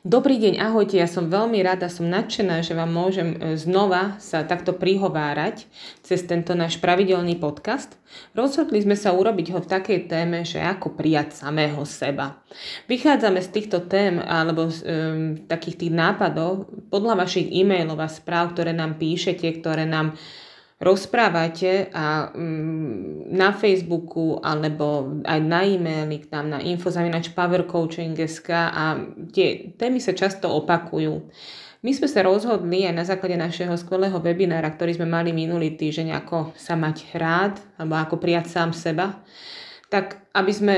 Dobrý deň, ahojte, ja som veľmi rada, som nadšená, že vám môžem e, znova sa takto prihovárať cez tento náš pravidelný podcast. Rozhodli sme sa urobiť ho v takej téme, že ako prijať samého seba. Vychádzame z týchto tém alebo z um, takých tých nápadov podľa vašich e-mailov a správ, ktoré nám píšete, ktoré nám rozprávate a mm, na Facebooku alebo aj na e-maili tam na info.powercoaching.sk a tie témy sa často opakujú. My sme sa rozhodli aj na základe našeho skvelého webinára, ktorý sme mali minulý týždeň, ako sa mať rád alebo ako prijať sám seba, tak aby sme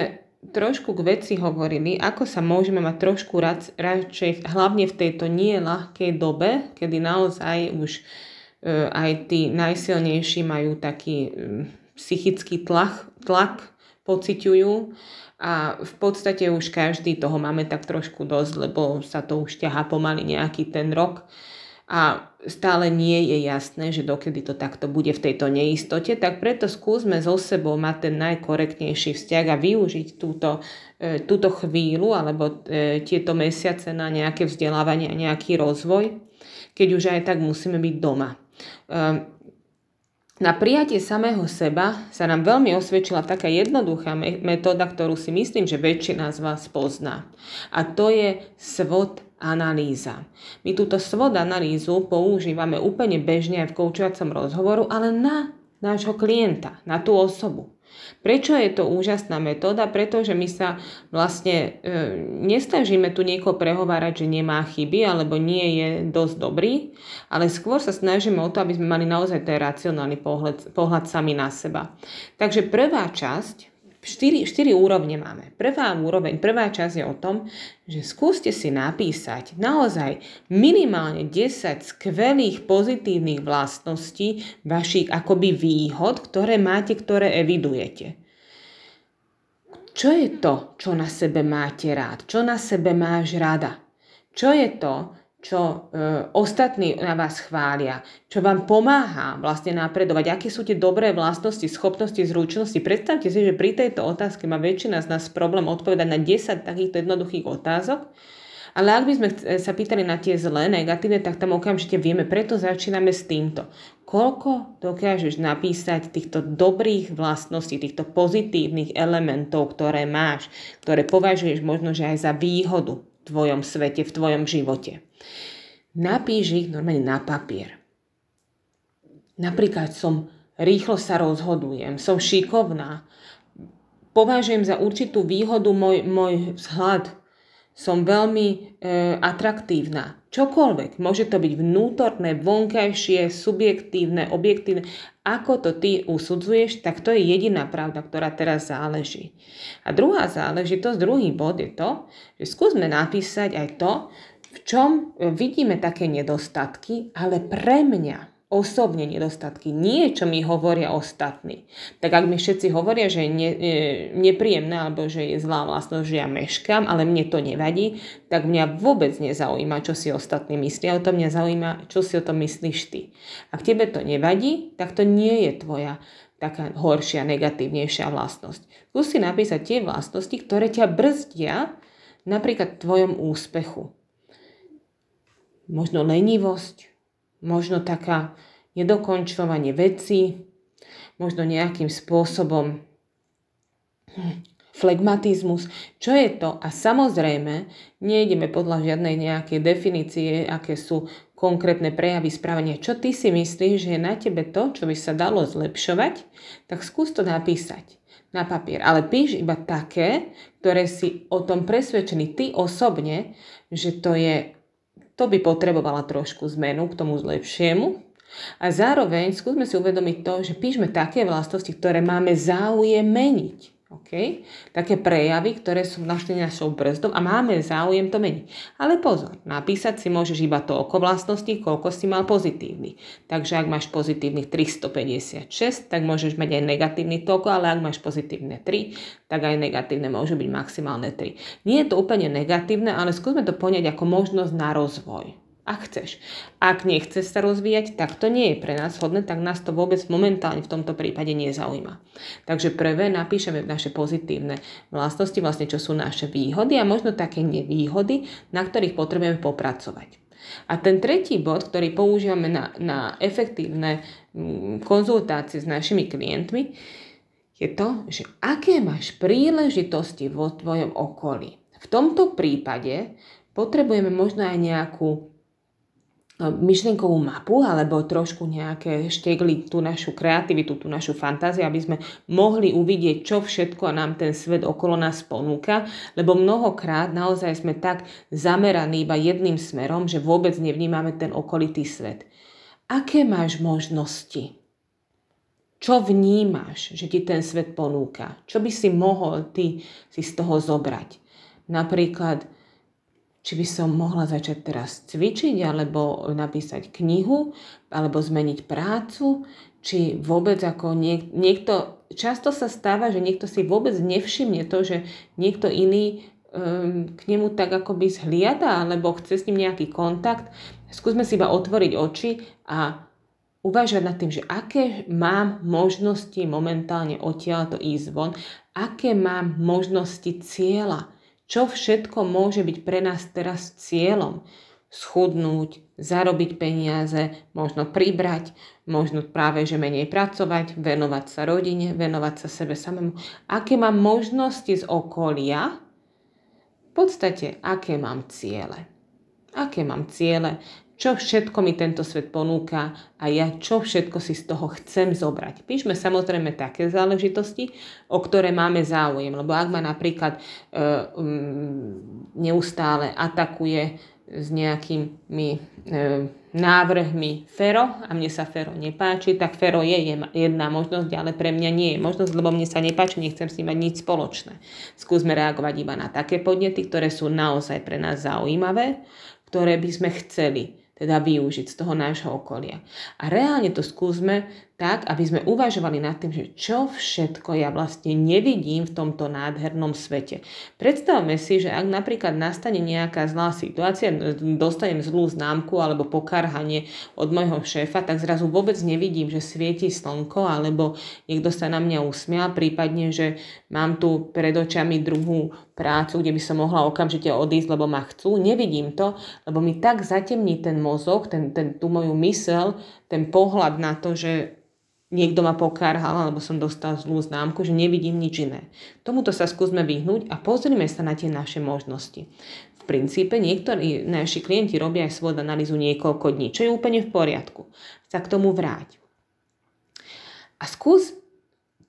trošku k veci hovorili, ako sa môžeme mať trošku rad, radšej, hlavne v tejto nie ľahkej dobe, kedy naozaj už aj tí najsilnejší majú taký psychický tlak, tlak pociťujú. A v podstate už každý toho máme tak trošku dosť, lebo sa to už ťahá pomaly nejaký ten rok. A stále nie je jasné, že dokedy to takto bude v tejto neistote, tak preto skúsme so sebou mať ten najkorektnejší vzťah a využiť túto, e, túto chvíľu alebo e, tieto mesiace na nejaké vzdelávanie a nejaký rozvoj, keď už aj tak musíme byť doma. Ehm, na prijatie samého seba sa nám veľmi osvedčila taká jednoduchá metóda, ktorú si myslím, že väčšina z vás pozná. A to je SWOT analýza. My túto SWOT analýzu používame úplne bežne aj v koučovacom rozhovoru, ale na nášho klienta, na tú osobu. Prečo je to úžasná metóda? Pretože my sa vlastne e, nestažíme tu niekoho prehovárať, že nemá chyby alebo nie je dosť dobrý, ale skôr sa snažíme o to, aby sme mali naozaj ten racionálny pohľad, pohľad sami na seba. Takže prvá časť Štyri, štyri úrovne máme. Prvá úroveň, prvá časť je o tom, že skúste si napísať naozaj minimálne 10 skvelých pozitívnych vlastností vašich akoby výhod, ktoré máte, ktoré evidujete. Čo je to, čo na sebe máte rád? Čo na sebe máš rada? Čo je to, čo e, ostatní na vás chvália, čo vám pomáha vlastne napredovať, aké sú tie dobré vlastnosti, schopnosti, zručnosti. Predstavte si, že pri tejto otázke má väčšina z nás problém odpovedať na 10 takýchto jednoduchých otázok, ale ak by sme sa pýtali na tie zlé, negatívne, tak tam okamžite vieme, preto začíname s týmto. Koľko dokážeš napísať týchto dobrých vlastností, týchto pozitívnych elementov, ktoré máš, ktoré považuješ možno, že aj za výhodu tvojom svete, v tvojom živote. Napíš ich normálne na papier. Napríklad som rýchlo sa rozhodujem, som šikovná, považujem za určitú výhodu môj, môj vzhľad, som veľmi e, atraktívna. Čokoľvek. Môže to byť vnútorné, vonkajšie, subjektívne, objektívne. Ako to ty usudzuješ, tak to je jediná pravda, ktorá teraz záleží. A druhá záležitosť, druhý bod je to, že skúsme napísať aj to, v čom e, vidíme také nedostatky, ale pre mňa osobne nedostatky, nie čo mi hovoria ostatní. Tak ak mi všetci hovoria, že je ne, e, nepríjemné alebo že je zlá vlastnosť, že ja meškam, ale mne to nevadí, tak mňa vôbec nezaujíma, čo si ostatní myslia o tom, mňa zaujíma, čo si o tom myslíš ty. Ak tebe to nevadí, tak to nie je tvoja taká horšia, negatívnejšia vlastnosť. Skúsi napísať tie vlastnosti, ktoré ťa brzdia napríklad v tvojom úspechu možno lenivosť, možno taká nedokončovanie veci, možno nejakým spôsobom flegmatizmus. Čo je to? A samozrejme, nejdeme podľa žiadnej nejakej definície, aké sú konkrétne prejavy správania. Čo ty si myslíš, že je na tebe to, čo by sa dalo zlepšovať, tak skús to napísať na papier. Ale píš iba také, ktoré si o tom presvedčený ty osobne, že to je to by potrebovala trošku zmenu k tomu lepšiemu. A zároveň skúsme si uvedomiť to, že píšme také vlastnosti, ktoré máme záujem meniť. Okay? Také prejavy, ktoré sú našli našou brzdou a máme záujem to meniť. Ale pozor, napísať si môžeš iba toľko vlastností, koľko si mal pozitívny. Takže ak máš pozitívnych 356, tak môžeš mať aj negatívny toľko, ale ak máš pozitívne 3, tak aj negatívne môžu byť maximálne 3. Nie je to úplne negatívne, ale skúsme to poňať ako možnosť na rozvoj. Ak chceš. Ak nechceš sa rozvíjať, tak to nie je pre nás hodné, tak nás to vôbec momentálne v tomto prípade nezaujíma. Takže prvé napíšeme naše pozitívne vlastnosti, vlastne čo sú naše výhody a možno také nevýhody, na ktorých potrebujeme popracovať. A ten tretí bod, ktorý používame na, na efektívne mm, konzultácie s našimi klientmi, je to, že aké máš príležitosti vo tvojom okolí. V tomto prípade potrebujeme možno aj nejakú myšlienkovú mapu alebo trošku nejaké štegli tú našu kreativitu, tú našu fantáziu, aby sme mohli uvidieť, čo všetko nám ten svet okolo nás ponúka, lebo mnohokrát naozaj sme tak zameraní iba jedným smerom, že vôbec nevnímame ten okolitý svet. Aké máš možnosti? Čo vnímaš, že ti ten svet ponúka? Čo by si mohol ty si z toho zobrať? Napríklad, či by som mohla začať teraz cvičiť, alebo napísať knihu, alebo zmeniť prácu, či vôbec ako niek- niekto, často sa stáva, že niekto si vôbec nevšimne to, že niekto iný um, k nemu tak akoby zhliada, alebo chce s ním nejaký kontakt. Skúsme si iba otvoriť oči a uvažovať nad tým, že aké mám možnosti momentálne odtiaľ to ísť von, aké mám možnosti cieľa, čo všetko môže byť pre nás teraz cieľom? Schudnúť, zarobiť peniaze, možno pribrať, možno práve, že menej pracovať, venovať sa rodine, venovať sa sebe samému. Aké mám možnosti z okolia? V podstate, aké mám ciele? Aké mám ciele? Čo všetko mi tento svet ponúka a ja čo všetko si z toho chcem zobrať. Píšme samozrejme také záležitosti, o ktoré máme záujem, lebo ak ma napríklad e, um, neustále atakuje s nejakými e, návrhmi Fero a mne sa Fero nepáči, tak Fero je jedna možnosť, ale pre mňa nie je možnosť, lebo mne sa nepáči, nechcem s ním mať nič spoločné. Skúsme reagovať iba na také podnety, ktoré sú naozaj pre nás zaujímavé, ktoré by sme chceli teda využiť z toho nášho okolia. A reálne to skúsme tak, aby sme uvažovali nad tým, že čo všetko ja vlastne nevidím v tomto nádhernom svete. Predstavme si, že ak napríklad nastane nejaká zlá situácia, dostanem zlú známku alebo pokarhanie od môjho šéfa, tak zrazu vôbec nevidím, že svieti slnko alebo niekto sa na mňa usmial, prípadne, že mám tu pred očami druhú prácu, kde by som mohla okamžite odísť, lebo ma chcú. Nevidím to, lebo mi tak zatemní ten mozog, ten, ten, tú moju mysel, ten pohľad na to, že niekto ma pokárhal alebo som dostal zlú známku, že nevidím nič iné. Tomuto sa skúsme vyhnúť a pozrime sa na tie naše možnosti. V princípe niektorí naši klienti robia aj svoju analýzu niekoľko dní, čo je úplne v poriadku. Sa k tomu vráť. A skús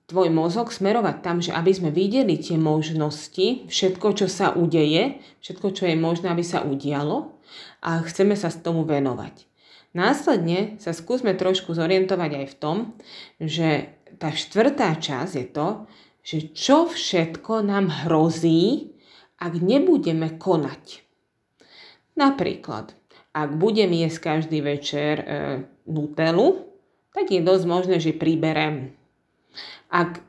tvoj mozog smerovať tam, že aby sme videli tie možnosti, všetko, čo sa udeje, všetko, čo je možné, aby sa udialo a chceme sa s tomu venovať. Následne sa skúsme trošku zorientovať aj v tom, že tá štvrtá časť je to, že čo všetko nám hrozí, ak nebudeme konať. Napríklad, ak budem jesť každý večer e, nutelu, tak je dosť možné, že priberem. Ak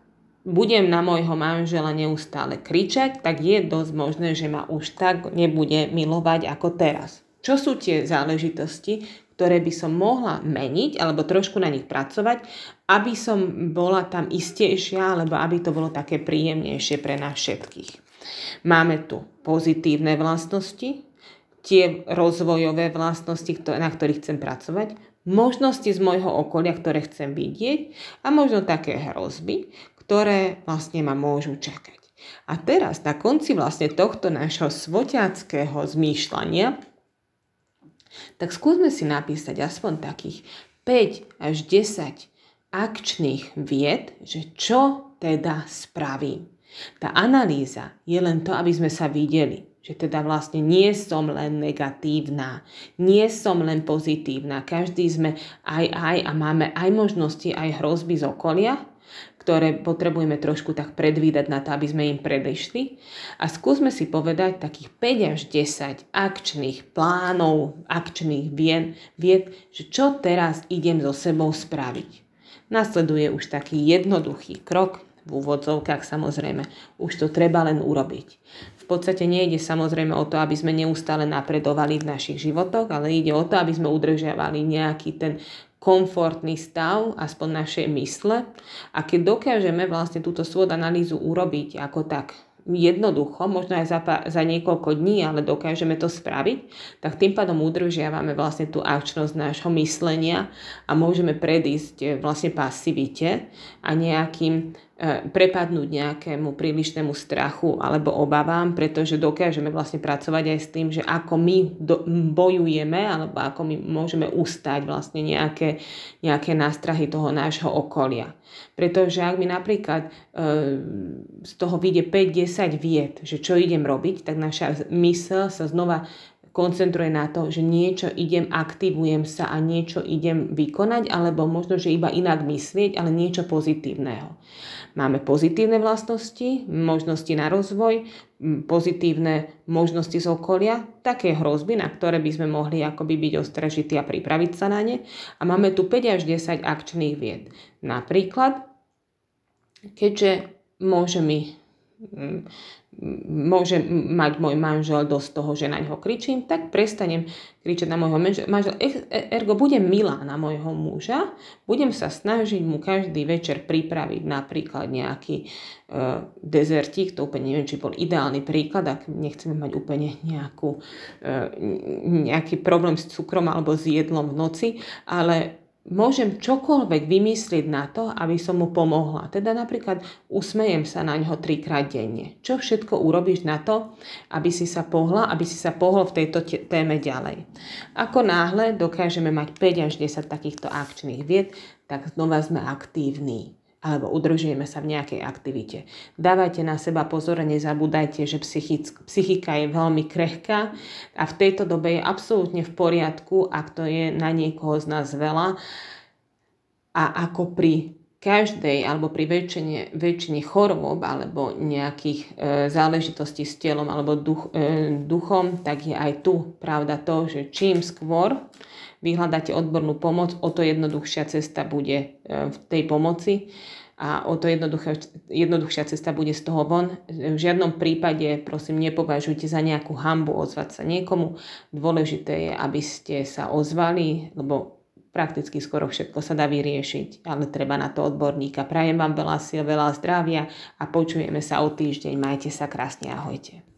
budem na môjho manžela neustále kričať, tak je dosť možné, že ma už tak nebude milovať ako teraz. Čo sú tie záležitosti, ktoré by som mohla meniť alebo trošku na nich pracovať, aby som bola tam istejšia alebo aby to bolo také príjemnejšie pre nás všetkých. Máme tu pozitívne vlastnosti, tie rozvojové vlastnosti, na ktorých chcem pracovať, možnosti z môjho okolia, ktoré chcem vidieť a možno také hrozby, ktoré vlastne ma môžu čakať. A teraz na konci vlastne tohto nášho svoťackého zmýšľania tak skúsme si napísať aspoň takých 5 až 10 akčných vied, že čo teda spravím. Tá analýza je len to, aby sme sa videli, že teda vlastne nie som len negatívna, nie som len pozitívna. Každý sme aj aj a máme aj možnosti, aj hrozby z okolia ktoré potrebujeme trošku tak predvídať na to, aby sme im predišli. A skúsme si povedať takých 5 až 10 akčných plánov, akčných vied, vied, že čo teraz idem so sebou spraviť. Nasleduje už taký jednoduchý krok. V úvodzovkách samozrejme. Už to treba len urobiť. V podstate nejde samozrejme o to, aby sme neustále napredovali v našich životoch, ale ide o to, aby sme udržiavali nejaký ten komfortný stav, aspoň našej mysle. A keď dokážeme vlastne túto svod analýzu urobiť ako tak jednoducho, možno aj za, za niekoľko dní, ale dokážeme to spraviť, tak tým pádom udržiavame vlastne tú akčnosť nášho myslenia a môžeme predísť eh, vlastne pasivite a nejakým E, prepadnúť nejakému prílišnému strachu alebo obavám, pretože dokážeme vlastne pracovať aj s tým, že ako my do, bojujeme alebo ako my môžeme ustať vlastne nejaké, nejaké nástrahy toho nášho okolia. Pretože ak mi napríklad e, z toho vyjde 5-10 vied, že čo idem robiť, tak naša mysl sa znova koncentruje na to, že niečo idem, aktivujem sa a niečo idem vykonať, alebo možno, že iba inak myslieť, ale niečo pozitívneho. Máme pozitívne vlastnosti, možnosti na rozvoj, pozitívne možnosti z okolia, také hrozby, na ktoré by sme mohli akoby byť ostražití a pripraviť sa na ne. A máme tu 5 až 10 akčných vied. Napríklad, keďže môže mi môže mať môj manžel dosť toho, že na ňo kričím, tak prestanem kričať na môjho manžela. E, ergo budem milá na môjho muža, budem sa snažiť mu každý večer pripraviť napríklad nejaký uh, dezertík, to úplne neviem, či bol ideálny príklad, ak nechceme mať úplne nejakú, uh, nejaký problém s cukrom alebo s jedlom v noci, ale môžem čokoľvek vymyslieť na to, aby som mu pomohla. Teda napríklad usmejem sa na ňo trikrát denne. Čo všetko urobíš na to, aby si sa pohla, aby si sa pohol v tejto téme ďalej. Ako náhle dokážeme mať 5 až 10 takýchto akčných vied, tak znova sme aktívni alebo udržujeme sa v nejakej aktivite. Dávajte na seba pozor a nezabúdajte, že psychika je veľmi krehká a v tejto dobe je absolútne v poriadku, ak to je na niekoho z nás veľa. A ako pri každej alebo pri väčšine, väčšine chorôb alebo nejakých e, záležitostí s telom alebo duch, e, duchom, tak je aj tu pravda to, že čím skôr vyhľadáte odbornú pomoc, o to jednoduchšia cesta bude e, v tej pomoci a o to jednoduchšia cesta bude z toho von. V žiadnom prípade, prosím, nepovažujte za nejakú hambu ozvať sa niekomu. Dôležité je, aby ste sa ozvali, lebo prakticky skoro všetko sa dá vyriešiť, ale treba na to odborníka. Prajem vám veľa síl, veľa zdravia a počujeme sa o týždeň. Majte sa krásne, ahojte.